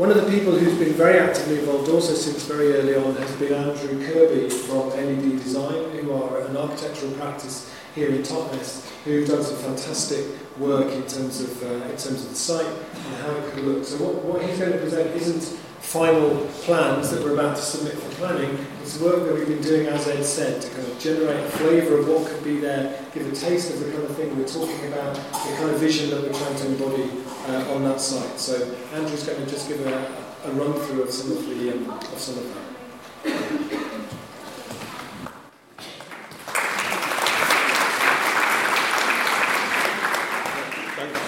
One of the people who's been very actively involved also since very early on has been Andrew Kirby from LED Design, who are an architectural practice here in Totnes, who've done some fantastic work in terms of uh, in terms of the site and how it could look. So what, what he's going to present isn't final plans that we're about to submit for planning. It's work that we've been doing, as Ed said, to kind of generate a flavour of what could be there, give a taste of the kind of thing we're talking about, the kind of vision that we're trying to embody uh, on that site. So Andrew's going to just give a, a run through of some of the um, of some of that.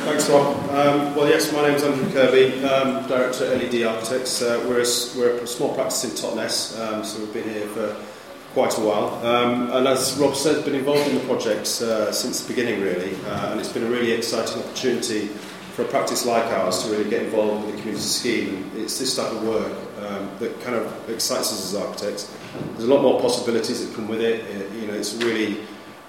Thanks, Rob. Um, well, yes, my name is Andrew Kirby, um, Director at LED Architects. Uh, we're, a, we're a small practice in Totnes, um, so we've been here for quite a while. Um, and as Rob said, been involved in the project uh, since the beginning, really. Uh, and it's been a really exciting opportunity for a practice like ours to really get involved with the community scheme. It's this type of work um, that kind of excites us as architects. There's a lot more possibilities that come with it. it you know, it's really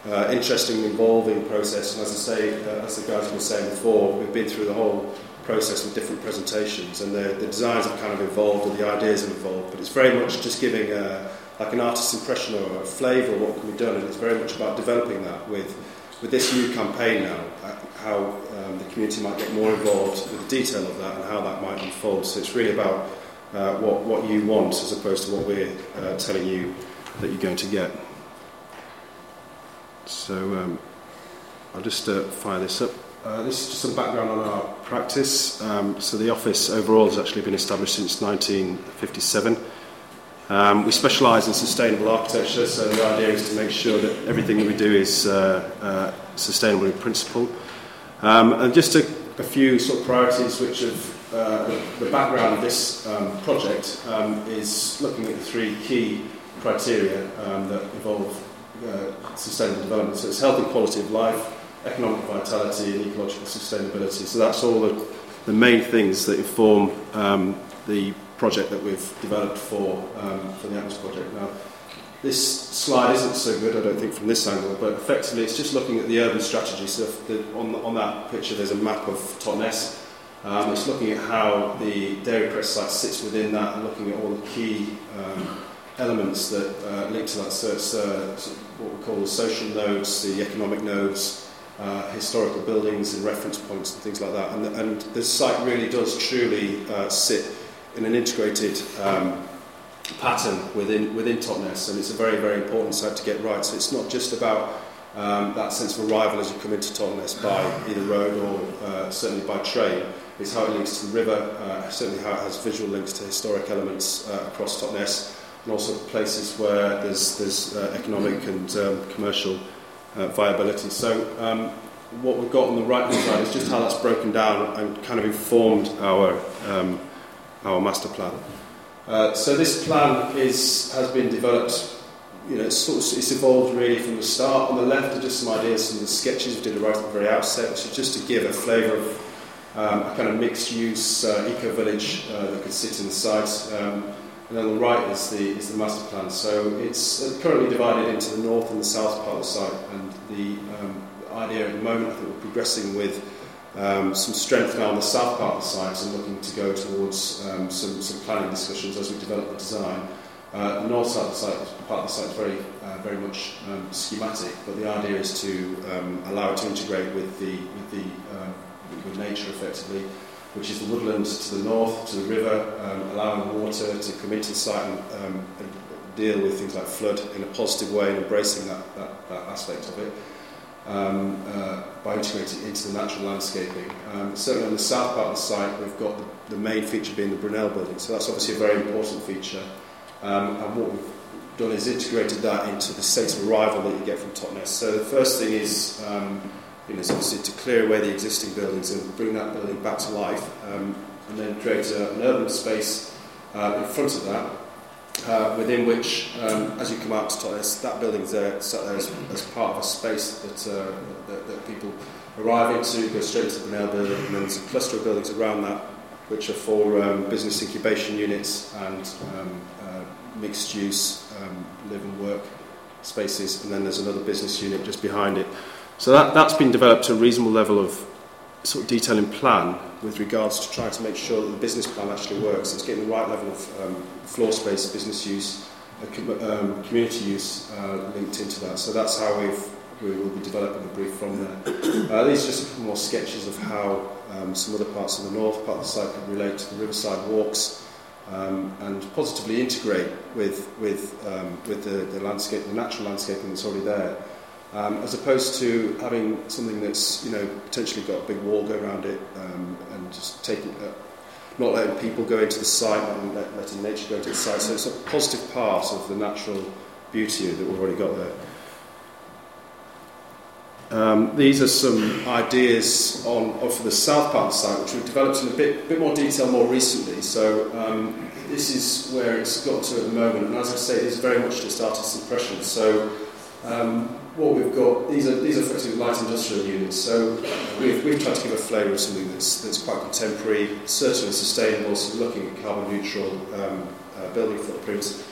uh, interesting, involving process. And as I say, uh, as the guys were saying before, we've been through the whole process with different presentations, and the, the designs have kind of evolved, and the ideas have evolved. But it's very much just giving a, like an artist's impression or a flavour of what can be done, and it's very much about developing that with with this new campaign now, how um, the community might get more involved with the detail of that and how that might unfold. So it's really about uh, what, what you want as opposed to what we're uh, telling you that you're going to get. So um, I'll just uh, fire this up. Uh, this is just some background on our practice. Um, so the office overall has actually been established since 1957. Um, we specialise in sustainable architecture, so the idea is to make sure that everything that we do is uh, uh, sustainable in principle. Um, and just a, a few sort of priorities which have uh, the, the background of this um, project um, is looking at the three key criteria um, that involve uh, sustainable development. So it's healthy quality of life, economic vitality and ecological sustainability. So that's all the, the main things that inform um, the project that we've developed for, um, for the ATMOS project. Now, this slide isn't so good, I don't think, from this angle, but effectively it's just looking at the urban strategy. So the, on, on that picture there's a map of Totnes. Um, it's looking at how the Dairy Crest site sits within that and looking at all the key um, elements that uh, link to that. So it's uh, what we call the social nodes, the economic nodes, uh, historical buildings and reference points and things like that. And, and this site really does truly uh, sit in an integrated um, pattern within, within Totnes, and it's a very, very important site to get right. So it's not just about um, that sense of arrival as you come into Totnes by either road or uh, certainly by train. It's how it links to the river, uh, certainly how it has visual links to historic elements uh, across Totnes, and also places where there's, there's uh, economic and um, commercial uh, viability. So um, what we've got on the right hand side is just how that's broken down and kind of informed our, um, our master plan. Uh, so this plan is, has been developed, you know, it's, sort of, it's evolved really from the start. On the left are just some ideas from the sketches we did right at the very outset, which is just to give a flavour of um, a kind of mixed use uh, eco village uh, that could sit in the. Um, and on the right is the, is the master plan. So it's uh, currently divided into the north and the south part of the site, and the um, idea at the moment, I think we're progressing with um, some strength now on the south part of the site and looking to go towards um, some, some planning discussions as we develop the design. Uh, the north side of the site, part of the site is very, uh, very much um, schematic, but the idea is to um, allow it to integrate with the, with the um, with nature effectively which is the woodland to the north, to the river, um, allowing water to come into the site and, um, and deal with things like flood in a positive way and embracing that, that, that aspect of it um, uh, by integrating into the natural landscaping. Um, certainly on the south part of the site, we've got the, the main feature being the Brunel building, so that's obviously a very important feature. Um, and what we've done is integrated that into the state of arrival that you get from Totnes. So the first thing is, um, you know, is obviously to clear away the existing buildings and bring that building back to life, um, and then create a, an urban space uh, in front of that uh, within which, um, as you come out to Torres, that building's there, sat there as, as part of a space that, uh, that, that people arrive into, go straight to the Nail building, and then there's a cluster of buildings around that, which are for um, business incubation units and um, uh, mixed use um, live and work spaces, and then there's another business unit just behind it. So that, that's been developed to a reasonable level of sort of detailing plan with regards to trying to make sure that the business plan actually works. It's getting the right level of um, floor space, business use, uh, um, community use uh, linked into that. So that's how we've, we will be developing the brief from there. Uh, these are just more sketches of how um, some other parts of the north part of the site could relate to the riverside walks um, and positively integrate with, with, um, with the, the landscape, the natural landscaping that's already there. Um, as opposed to having something that's you know potentially got a big wall go around it um, and just taking uh, not letting people go into the site and let, letting nature go into the site. So it's a positive part of the natural beauty that we've already got there. Um, these are some ideas on, on for the south part of the site which we've developed in a bit, bit more detail more recently. So um, this is where it's got to at the moment. And as I say it's very much just artist's impression. So um, what we've got, these are, these are effectively light industrial units, so we've, we've tried to give a flavour of something that's, that's quite contemporary, certainly sustainable, so looking at carbon neutral um, uh, building footprints,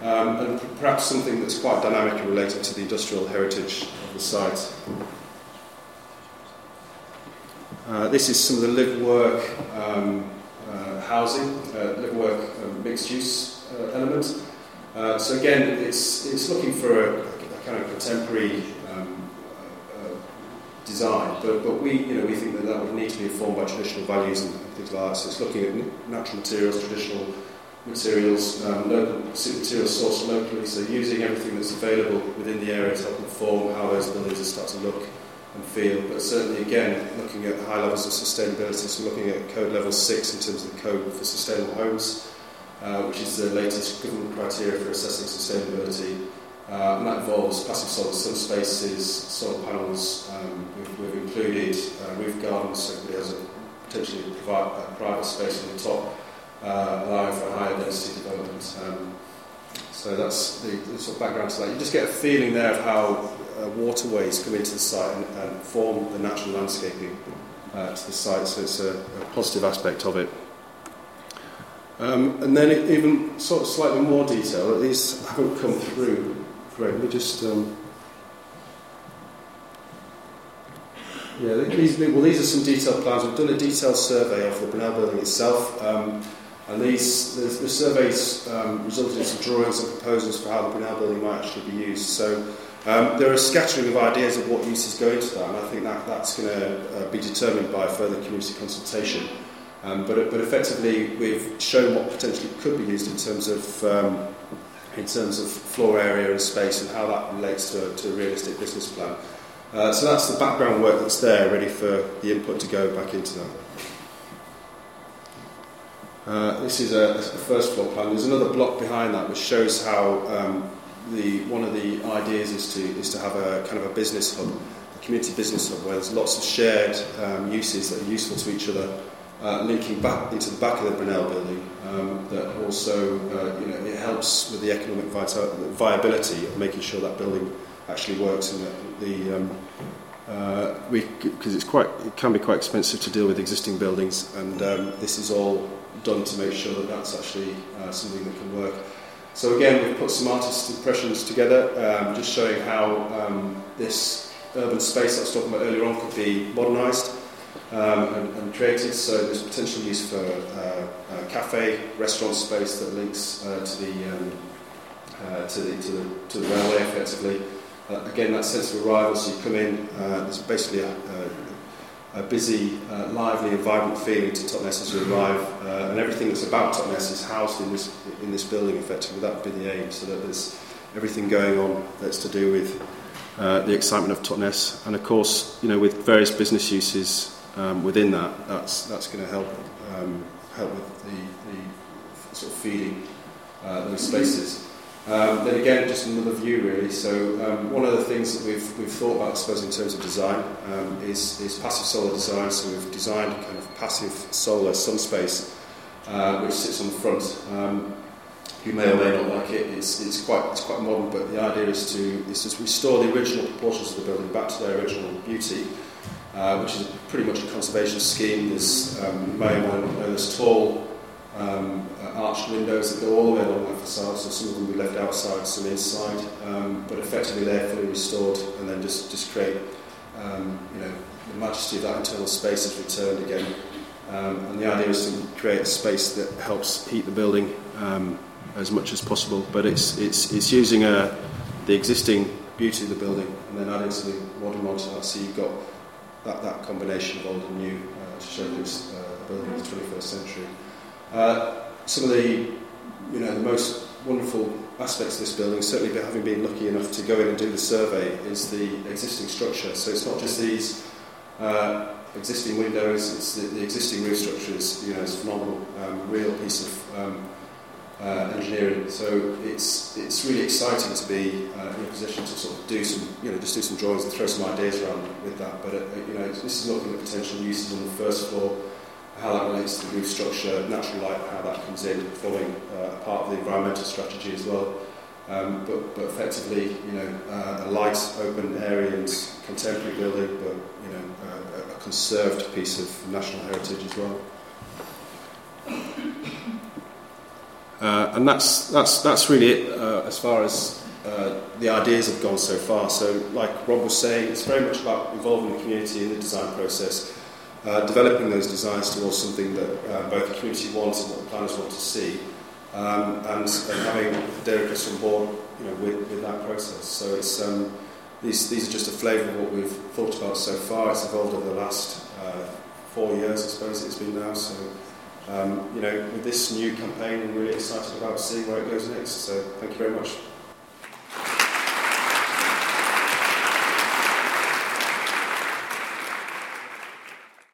um, and perhaps something that's quite dynamically related to the industrial heritage of the site. Uh, this is some of the live work um, uh, housing, uh, live work um, mixed use uh, element. Uh, so again, it's, it's looking for a, kind of contemporary um, uh, design, but, but we, you know, we think that that would need to be informed by traditional values and things like that. So it's looking at natural materials, traditional materials, um, local materials sourced locally, so using everything that's available within the area to help inform how those buildings start to look and feel. But certainly, again, looking at high levels of sustainability, so looking at code level 6 in terms of the code for sustainable homes, uh, which is the latest government criteria for assessing sustainability. Uh, and that involves passive solar sun spaces, solar panels. Um, we've, we've included uh, roof gardens, so it has a potentially provide a private space on the top, uh, allowing for higher density development. Um, so that's the, the sort of background to that. You just get a feeling there of how uh, waterways come into the site and, and form the natural landscaping uh, to the site. So it's a, a positive aspect of it. Um, and then it, even sort of slightly more detail, these haven't come through Great, let me just. Um, yeah, these, well, these are some detailed plans. We've done a detailed survey of the Brunel building itself, um, and these the, the surveys um, resulted in some drawings and proposals for how the Brunel building might actually be used. So um, there are a scattering of ideas of what uses go into that, and I think that that's going to uh, be determined by further community consultation. Um, but, but effectively, we've shown what potentially could be used in terms of um, in terms of floor area and space and how that relates to, to a realistic business plan. Uh, so that's the background work that's there, ready for the input to go back into that. Uh, this is a, a first floor plan. There's another block behind that which shows how um, the, one of the ideas is to, is to have a kind of a business hub, a community business hub where there's lots of shared um, uses that are useful to each other uh, linking back into the back of the Brunel building um, that also uh, you know, it helps with the economic viability of making sure that building actually works and that the um, uh, because it's quite it can be quite expensive to deal with existing buildings and um, this is all done to make sure that that's actually uh, something that can work. So again, we've put some artist impressions together, um, just showing how um, this urban space I was talking about earlier on could be modernised um, and, and created. So there's potential use for uh, a cafe, restaurant space that links uh, to the um, uh, to the to the to the railway effectively. Uh, again, that sense of arrival. So you come in. Uh, there's basically a, a, a busy, uh, lively, and vibrant feeling to Totnes as you arrive, and everything that's about Totnes is housed in this in this building. Effectively, that would be the aim. So that there's everything going on that's to do with the excitement of Totnes, and of course, you know, with various business uses um, within that, that's, that's going to help, um, help with the, the sort of feeding uh, those spaces. Um, then again, just another view really. So um, one of the things that we've, we've thought about, I suppose, in terms of design um, is, is passive solar design. So we've designed a kind of passive solar sun space uh, which sits on the front. Um, you may or may not like it. It's, it's quite it's quite modern, but the idea is to is to restore the original proportions of the building back to their original beauty uh, which is pretty much a conservation scheme. There's um, may or may there's tall um, uh, arched windows that go all the way along that facade, so some of them will be left outside, some inside, um, but effectively they're fully restored and then just, just create um, you know, the majesty of that internal space is returned again. Um, and the idea is to create a space that helps heat the building um, as much as possible. But it's, it's, it's using uh, the existing beauty of the building and then adding something modern onto that. So you've got that, that combination of old and new uh, to show that it's uh, a building of the 21st century. Uh, some of the, you know, the most wonderful aspects of this building, certainly having been lucky enough to go in and do the survey, is the existing structure. So it's not just these uh, existing windows, it's the, the existing roof structure is, you know, is phenomenal, um, real piece of um, uh, engineering. So it's it's really exciting to be uh, in a position to sort of do some, you know, just do some drawings and throw some ideas around with that. But uh, you know, this is looking at potential uses on the first floor, how that relates to the roof structure, natural light, how that comes in, following uh, part of the environmental strategy as well. Um, but, but effectively, you know, uh, a light, open area and contemporary building, but you know, a conserved piece of national heritage as well. Uh, and that's, that's, that's really it uh, as far as uh, the ideas have gone so far. So, like Rob was saying, it's very much about involving the community in the design process, uh, developing those designs towards something that uh, both the community wants and what the planners want to see, um, and, and having Derek on board you know, with, with that process. So, it's, um, these, these are just a flavour of what we've thought about so far. It's evolved over the last uh, four years, I suppose it's been now. So, um, you know, with this new campaign, I'm really excited about seeing where it goes next. So thank you very much.